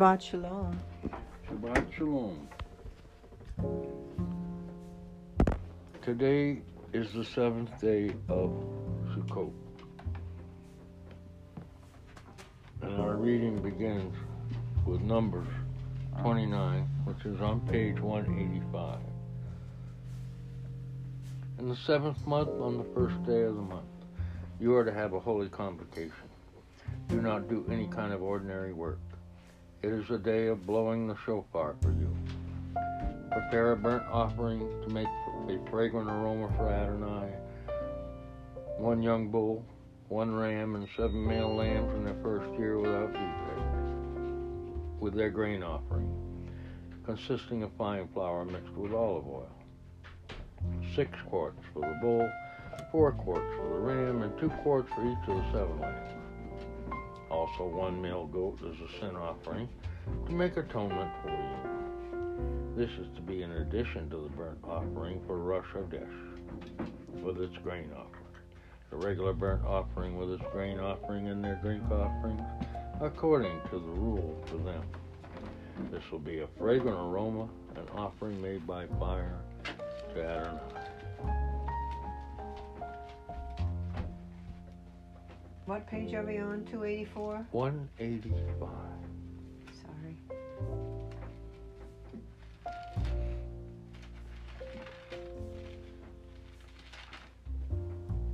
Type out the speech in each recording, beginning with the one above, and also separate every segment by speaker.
Speaker 1: Shabbat Shalom.
Speaker 2: Shabbat Shalom. Today is the seventh day of Sukkot. And our reading begins with Numbers 29, which is on page 185. In the seventh month, on the first day of the month, you are to have a holy convocation. Do not do any kind of ordinary work. It is a day of blowing the shofar for you. Prepare a burnt offering to make a fragrant aroma for Adonai. One young bull, one ram, and seven male lambs in their first year without defect, with their grain offering, consisting of fine flour mixed with olive oil. Six quarts for the bull, four quarts for the ram, and two quarts for each of the seven lambs also one male goat as a sin offering to make atonement for you. This is to be in addition to the burnt offering for Rosh Chodesh with its grain offering. The regular burnt offering with its grain offering and their drink offerings according to the rule for them. This will be a fragrant aroma, an offering made by fire to Adonai.
Speaker 1: What page are we on? 284?
Speaker 2: 185.
Speaker 1: Sorry.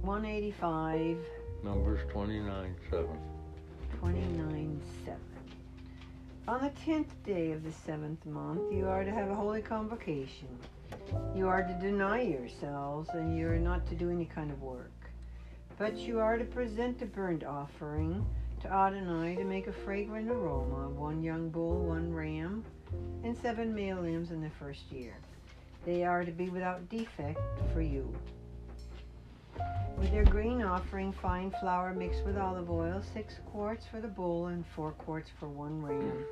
Speaker 1: One eighty five.
Speaker 2: Numbers 29 7.
Speaker 1: 29 7. On the tenth day of the seventh month, you are to have a holy convocation. You are to deny yourselves, and you are not to do any kind of work. But you are to present a burnt offering to Adonai to make a fragrant aroma one young bull, one ram, and seven male lambs in the first year. They are to be without defect for you. With their grain offering, fine flour mixed with olive oil, six quarts for the bull and four quarts for one ram,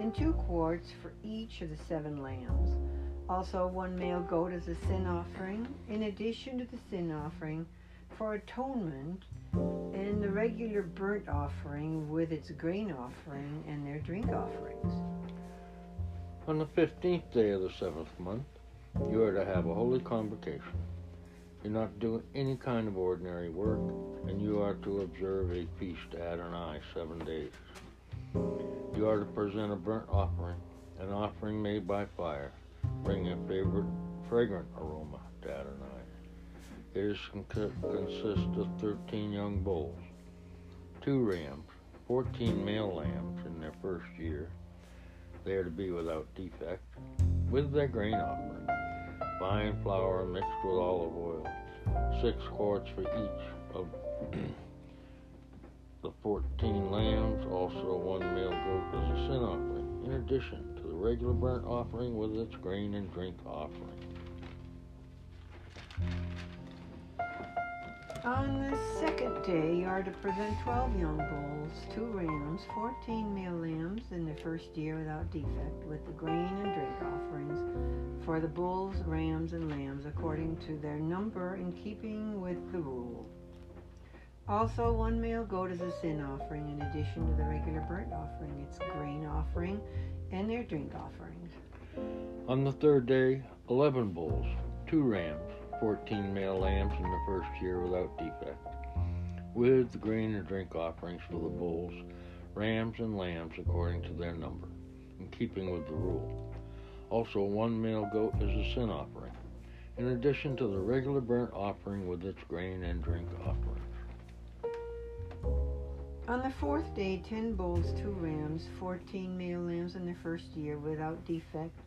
Speaker 1: and two quarts for each of the seven lambs. Also, one male goat as a sin offering, in addition to the sin offering for atonement, and the regular burnt offering with its grain offering and their drink offerings.
Speaker 2: On the fifteenth day of the seventh month, you are to have a holy convocation. You're not to do any kind of ordinary work, and you are to observe a feast to Adonai seven days. You are to present a burnt offering, an offering made by fire, bringing a favorite, fragrant aroma to Adonai. It is consists of thirteen young bulls, two rams, fourteen male lambs in their first year. They are to be without defect, with their grain offering fine flour mixed with olive oil, six quarts for each of the 14 lambs, also one male goat as a sin offering, in addition to the regular burnt offering with its grain and drink offering.
Speaker 1: On the second day, you are to present 12 young bulls, two rams, 14 male lambs in the first year without defect, with the grain and drink offerings for the bulls, rams, and lambs according to their number in keeping with the rule. Also, one male goat as a sin offering in addition to the regular burnt offering, its grain offering, and their drink offerings.
Speaker 2: On the third day, 11 bulls, two rams, 14 male lambs in the first year without defect, with the grain and drink offerings for the bulls, rams, and lambs according to their number, in keeping with the rule. Also, one male goat as a sin offering, in addition to the regular burnt offering with its grain and drink offerings.
Speaker 1: On the fourth day, ten bulls, two rams, fourteen male lambs in the first year without defect,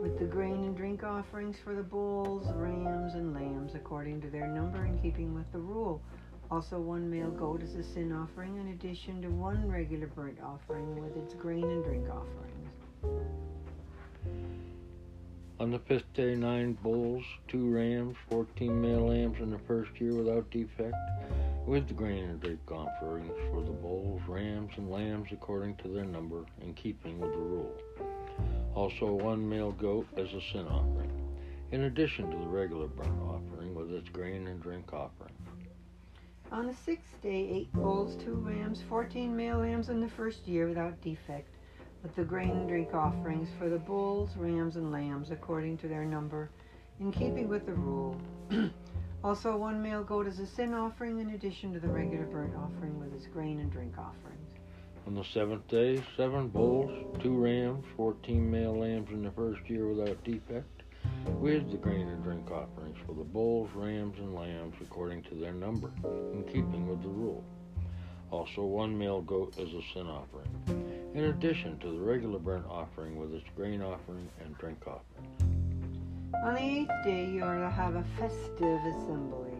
Speaker 1: with the grain and drink offerings for the bulls, rams, and lambs according to their number in keeping with the rule. Also, one male goat is a sin offering, in addition to one regular burnt offering with its grain and drink offerings.
Speaker 2: On the fifth day, nine bulls, two rams, fourteen male lambs in the first year without defect, with the grain and drink offerings for the bulls, rams, and lambs according to their number, in keeping with the rule. Also, one male goat as a sin offering, in addition to the regular burnt offering with its grain and drink offering.
Speaker 1: On the sixth day, eight bulls, two rams, fourteen male lambs in the first year without defect, with the grain and drink offerings for the bulls, rams, and lambs according to their number, in keeping with the rule. also, one male goat as a sin offering in addition to the regular burnt offering with its grain and drink offerings.
Speaker 2: On the seventh day, seven bulls, two rams, fourteen male lambs in the first year without defect, with the grain and drink offerings for the bulls, rams, and lambs according to their number, in keeping with the rule. Also, one male goat as a sin offering in addition to the regular burnt offering with its grain offering and drink offering.
Speaker 1: On the eighth day you are to have a festive assembly.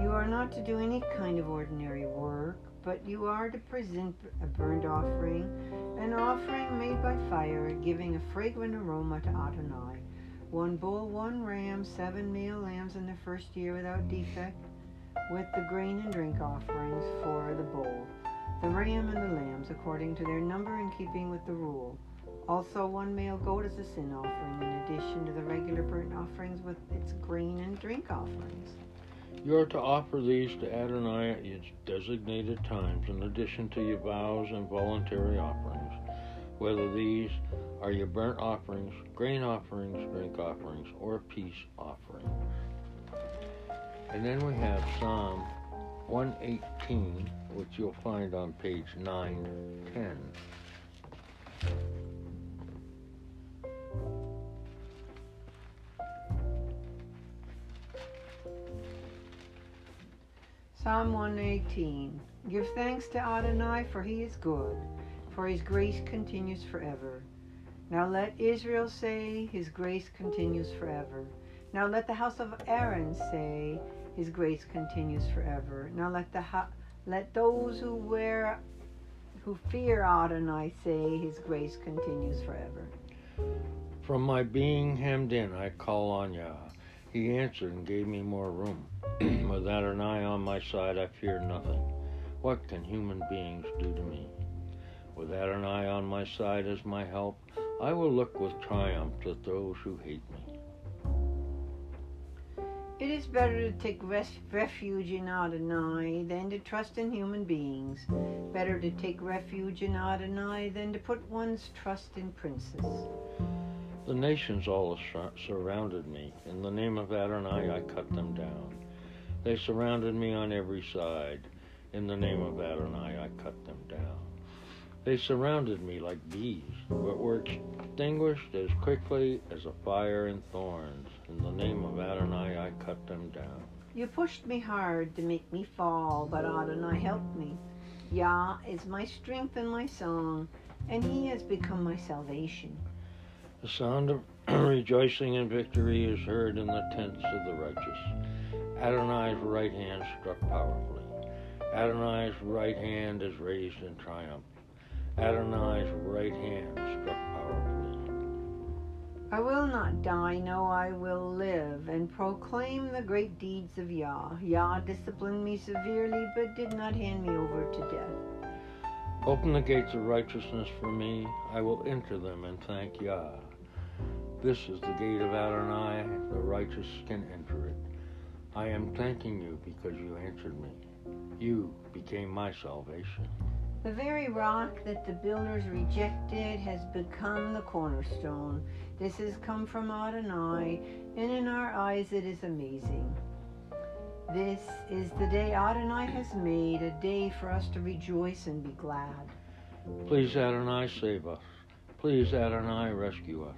Speaker 1: You are not to do any kind of ordinary work, but you are to present a burnt offering, an offering made by fire, giving a fragrant aroma to Adonai. One bull, one ram, seven male lambs in the first year without defect, with the grain and drink offerings for the bull the ram and the lambs according to their number in keeping with the rule. Also, one male goat as a sin offering, in addition to the regular burnt offerings with its grain and drink offerings.
Speaker 2: You are to offer these to Adonai at its designated times, in addition to your vows and voluntary offerings, whether these are your burnt offerings, grain offerings, drink offerings, or peace offerings. And then we have Psalm 118 which you'll find on page 910.
Speaker 1: Psalm 118 Give thanks to Adonai, for he is good, for his grace continues forever. Now let Israel say, His grace continues forever. Now let the house of Aaron say, His grace continues forever. Now let the house let those who wear who fear Adonai say his grace continues forever.
Speaker 2: From my being hemmed in, I call on Yah. He answered and gave me more room. With Adonai on my side, I fear nothing. What can human beings do to me? With Adonai on my side as my help, I will look with triumph at those who hate me.
Speaker 1: It is better to take res- refuge in Adonai than to trust in human beings. Better to take refuge in Adonai than to put one's trust in princes.
Speaker 2: The nations all surrounded me. In the name of Adonai, I cut them down. They surrounded me on every side. In the name of Adonai, I cut them down. They surrounded me like bees, but were extinguished as quickly as a fire in thorns. In the name of Adonai, I cut them down.
Speaker 1: You pushed me hard to make me fall, but Adonai helped me. Yah is my strength and my song, and he has become my salvation.
Speaker 2: The sound of rejoicing and victory is heard in the tents of the righteous. Adonai's right hand struck powerfully. Adonai's right hand is raised in triumph. Adonai's right hand struck powerfully.
Speaker 1: I will not die, no, I will live and proclaim the great deeds of Yah. Yah disciplined me severely, but did not hand me over to death.
Speaker 2: Open the gates of righteousness for me. I will enter them and thank Yah. This is the gate of Adonai. The righteous can enter it. I am thanking you because you answered me. You became my salvation.
Speaker 1: The very rock that the builders rejected has become the cornerstone. This has come from Adonai, and in our eyes it is amazing. This is the day Adonai has made, a day for us to rejoice and be glad.
Speaker 2: Please, Adonai, save us. Please, Adonai, rescue us.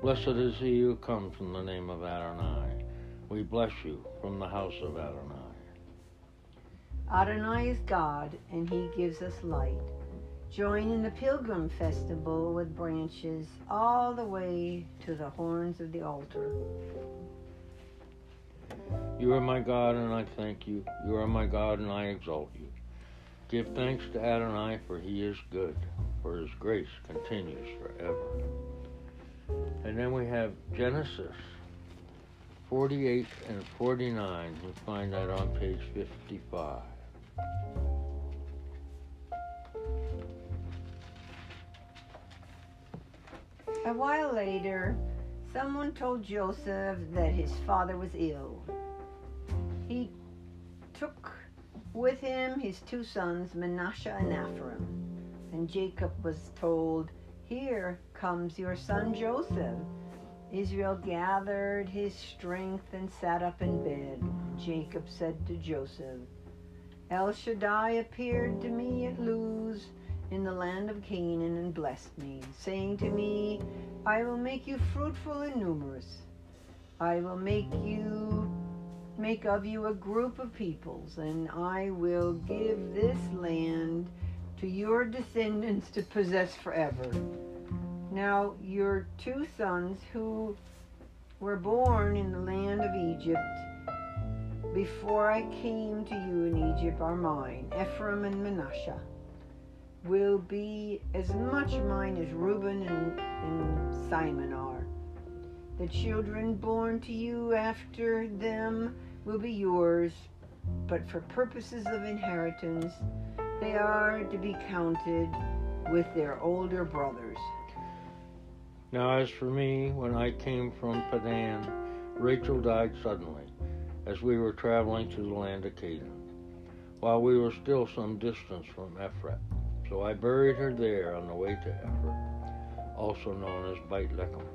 Speaker 2: Blessed is he who comes in the name of Adonai. We bless you from the house of Adonai.
Speaker 1: Adonai is God, and He gives us light. Join in the pilgrim festival with branches all the way to the horns of the altar.
Speaker 2: You are my God, and I thank you. You are my God, and I exalt you. Give thanks to Adonai, for he is good, for his grace continues forever. And then we have Genesis 48 and 49. You find that on page 55.
Speaker 1: A while later, someone told Joseph that his father was ill. He took with him his two sons, Manasseh and Ephraim. And Jacob was told, Here comes your son Joseph. Israel gathered his strength and sat up in bed. Jacob said to Joseph, El Shaddai appeared to me at Luz in the land of Canaan and blessed me, saying to me, I will make you fruitful and numerous. I will make you make of you a group of peoples, and I will give this land to your descendants to possess forever. Now, your two sons who were born in the land of Egypt before I came to you in Egypt are mine, Ephraim and Manasseh, will be as much mine as Reuben and, and Simon are. The children born to you after them will be yours, but for purposes of inheritance, they are to be counted with their older brothers.
Speaker 2: Now, as for me, when I came from Padan, Rachel died suddenly, as we were traveling to the land of Canaan, while we were still some distance from Ephrath. So I buried her there on the way to Ephrath, also known as Beit Lechem.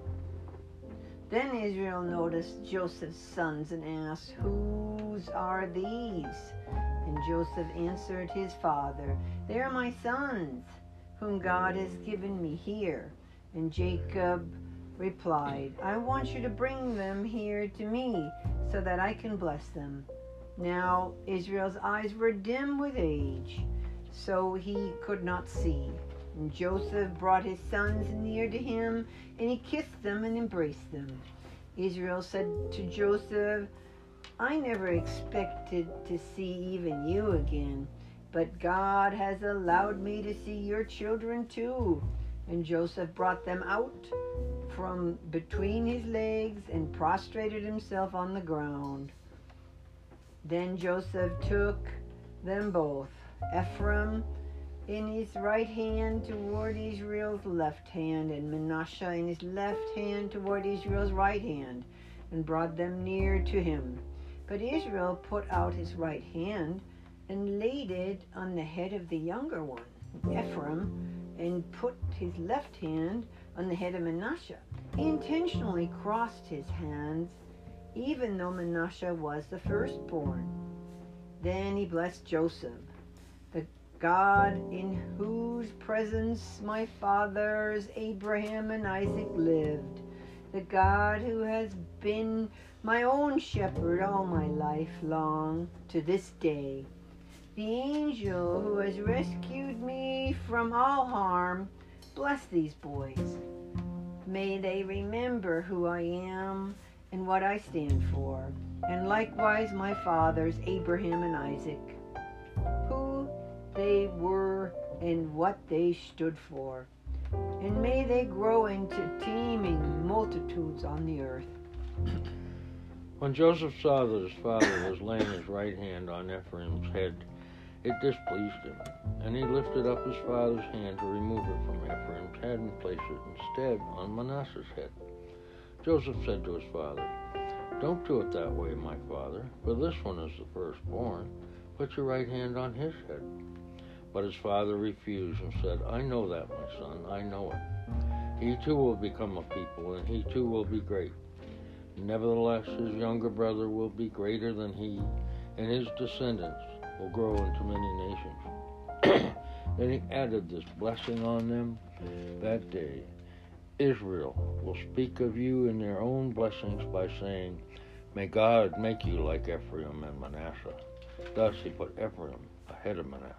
Speaker 1: Then Israel noticed Joseph's sons and asked, Whose are these? And Joseph answered his father, They are my sons, whom God has given me here. And Jacob replied, I want you to bring them here to me so that I can bless them. Now Israel's eyes were dim with age, so he could not see. And Joseph brought his sons near to him, and he kissed them and embraced them. Israel said to Joseph, I never expected to see even you again, but God has allowed me to see your children too. And Joseph brought them out from between his legs and prostrated himself on the ground. Then Joseph took them both, Ephraim in his right hand toward Israel's left hand, and Manasseh in his left hand toward Israel's right hand, and brought them near to him. But Israel put out his right hand and laid it on the head of the younger one, Ephraim, and put his left hand on the head of Manasseh. He intentionally crossed his hands, even though Manasseh was the firstborn. Then he blessed Joseph, the God in whose presence my fathers Abraham and Isaac lived, the God who has been my own shepherd all my life long to this day the angel who has rescued me from all harm, bless these boys. May they remember who I am and what I stand for, and likewise my fathers, Abraham and Isaac, who they were and what they stood for. And may they grow into teeming multitudes on the earth.
Speaker 2: When Joseph saw that his father was laying his right hand on Ephraim's head, it displeased him, and he lifted up his father's hand to remove it from Ephraim's head and place it instead on Manasseh's head. Joseph said to his father, Don't do it that way, my father, for this one is the firstborn. Put your right hand on his head. But his father refused and said, I know that, my son, I know it. He too will become a people, and he too will be great. Nevertheless, his younger brother will be greater than he, and his descendants will grow into many nations. then he added this blessing on them that day. Israel will speak of you in their own blessings by saying, May God make you like Ephraim and Manasseh. Thus he put Ephraim ahead of Manasseh.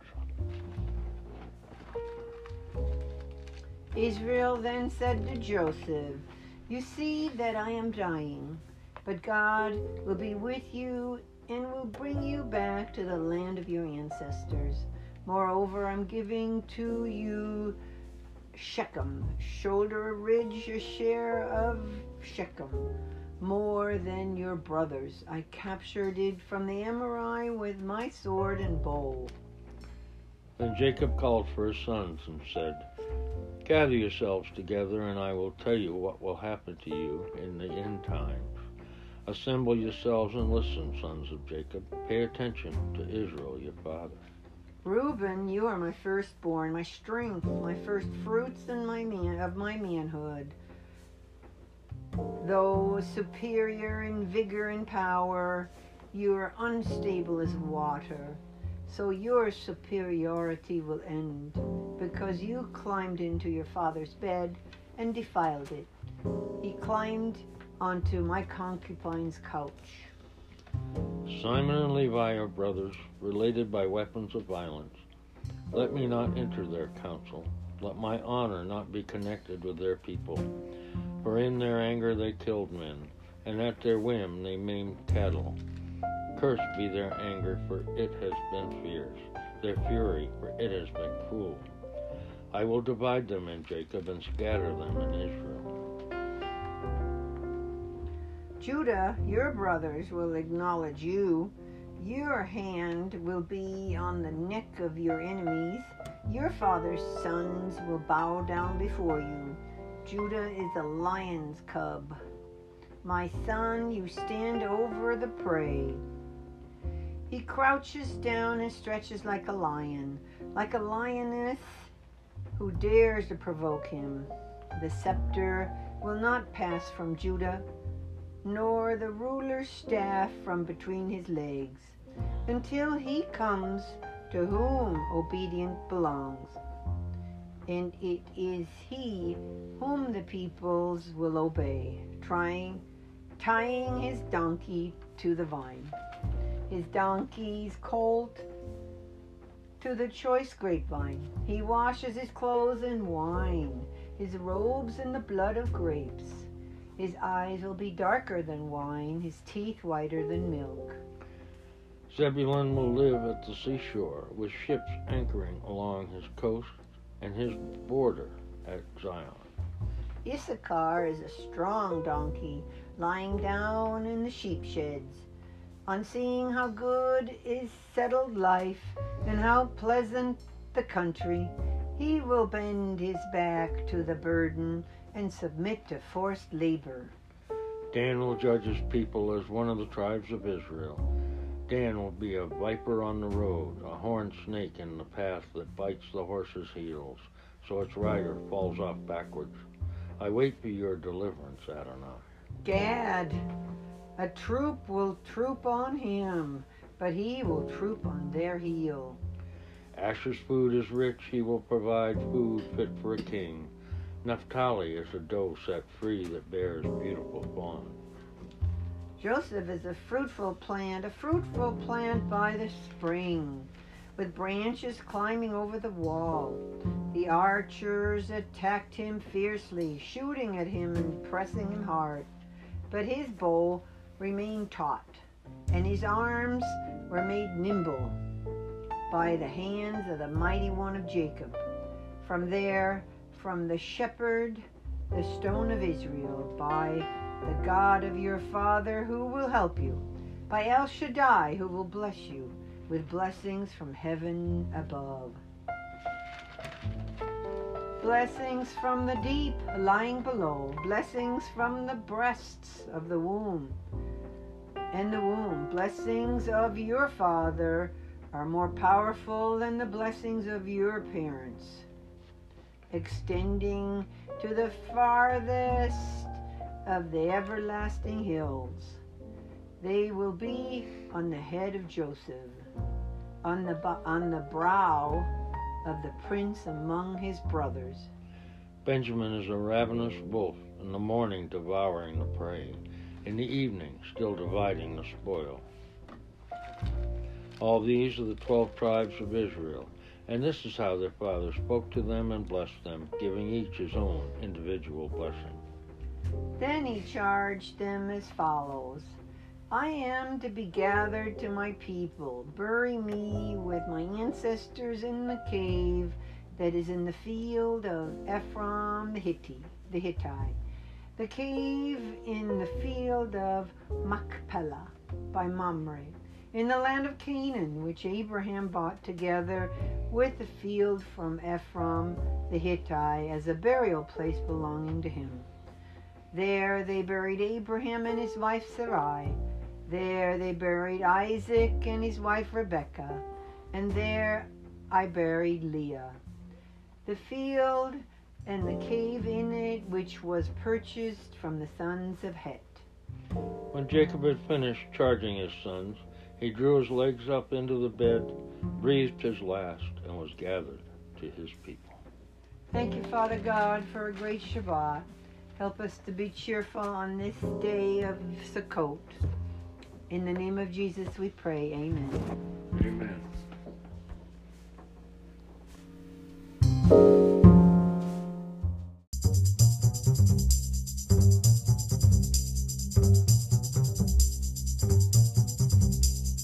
Speaker 1: Israel then said to Joseph, You see that I am dying, but God will be with you and will bring you back to the land of your ancestors. Moreover, I'm giving to you Shechem, shoulder ridge, a share of Shechem, more than your brothers. I captured it from the Amorite with my sword and bow.
Speaker 2: Then Jacob called for his sons and said, Gather yourselves together, and I will tell you what will happen to you in the end times. Assemble yourselves and listen, sons of Jacob. Pay attention to Israel, your father.
Speaker 1: Reuben, you are my firstborn, my strength, my first fruits and my man of my manhood. Though superior in vigor and power, you are unstable as water. So your superiority will end, because you climbed into your father's bed and defiled it. He climbed onto my concubine's couch.
Speaker 2: Simon and Levi are brothers, related by weapons of violence. Let me not enter their council. Let my honor not be connected with their people. For in their anger they killed men, and at their whim they maimed cattle. Cursed be their anger, for it has been fierce, their fury, for it has been cruel. I will divide them in Jacob and scatter them in Israel.
Speaker 1: Judah, your brothers will acknowledge you. Your hand will be on the neck of your enemies. Your father's sons will bow down before you. Judah is a lion's cub. My son, you stand over the prey. He crouches down and stretches like a lion, like a lioness who dares to provoke him. The scepter will not pass from Judah, nor the ruler's staff from between his legs, until he comes to whom obedience belongs. And it is he whom the peoples will obey, trying, tying his donkey to the vine, his donkey's colt to the choice grapevine. He washes his clothes in wine, his robes in the blood of grapes. His eyes will be darker than wine, his teeth whiter than milk.
Speaker 2: Zebulun will live at the seashore, with ships anchoring along his coast and his border at Tzidon.
Speaker 1: Issachar is a strong donkey, lying down in the sheep sheds. On seeing how good is settled life and how pleasant the country, he will bend his back to the burden and submit to forced labor.
Speaker 2: Dan will judge his people as one of the tribes of Israel. Dan will be a viper on the road, a horned snake in the path that bites the horse's heels, so its rider falls off backwards. I wait for your deliverance, Adonai.
Speaker 1: Gad, a troop will troop on him, but he will troop on their heel.
Speaker 2: Asher's food is rich, he will provide food fit for a king. Naphtali is a doe set free that bears beautiful fawn.
Speaker 1: Joseph is a fruitful plant, a fruitful plant by the spring, with branches climbing over the wall. The archers attacked him fiercely, shooting at him and pressing him hard. But his bow remained taut, and his arms were made nimble by the hands of the mighty one of Jacob. From there, from the shepherd, the stone of Israel, by the God of your father who will help you, by El Shaddai who will bless you with blessings from heaven above. Blessings from the deep lying below, blessings from the breasts of the womb and the womb, blessings of your father are more powerful than the blessings of your parents, extending to the farthest of the everlasting hills. They will be on the head of Joseph, on the, on the brow of the prince among his brothers.
Speaker 2: Benjamin is a ravenous wolf, in the morning devouring the prey, in the evening still dividing the spoil. All these are the twelve tribes of Israel, and this is how their father spoke to them and blessed them, giving each his own individual blessing.
Speaker 1: Then he charged them as follows I am to be gathered to my people. Bury me with my ancestors in the cave that is in the field of Ephraim the Hittite, the Hittite, the cave in the field of Machpelah by Mamre, in the land of Canaan, which Abraham bought together with the field from Ephron the Hittite as a burial place belonging to him. There they buried Abraham and his wife Sarai. There they buried Isaac and his wife Rebekah. And there I buried Leah. The field and the cave in it, which was purchased from the sons of Het.
Speaker 2: When Jacob had finished charging his sons, he drew his legs up into the bed, breathed his last, and was gathered to his people.
Speaker 1: Thank you, Father God, for a great Shabbat. Help us to be cheerful on this day of Sukkot. In the name of Jesus we pray. Amen.
Speaker 2: Amen.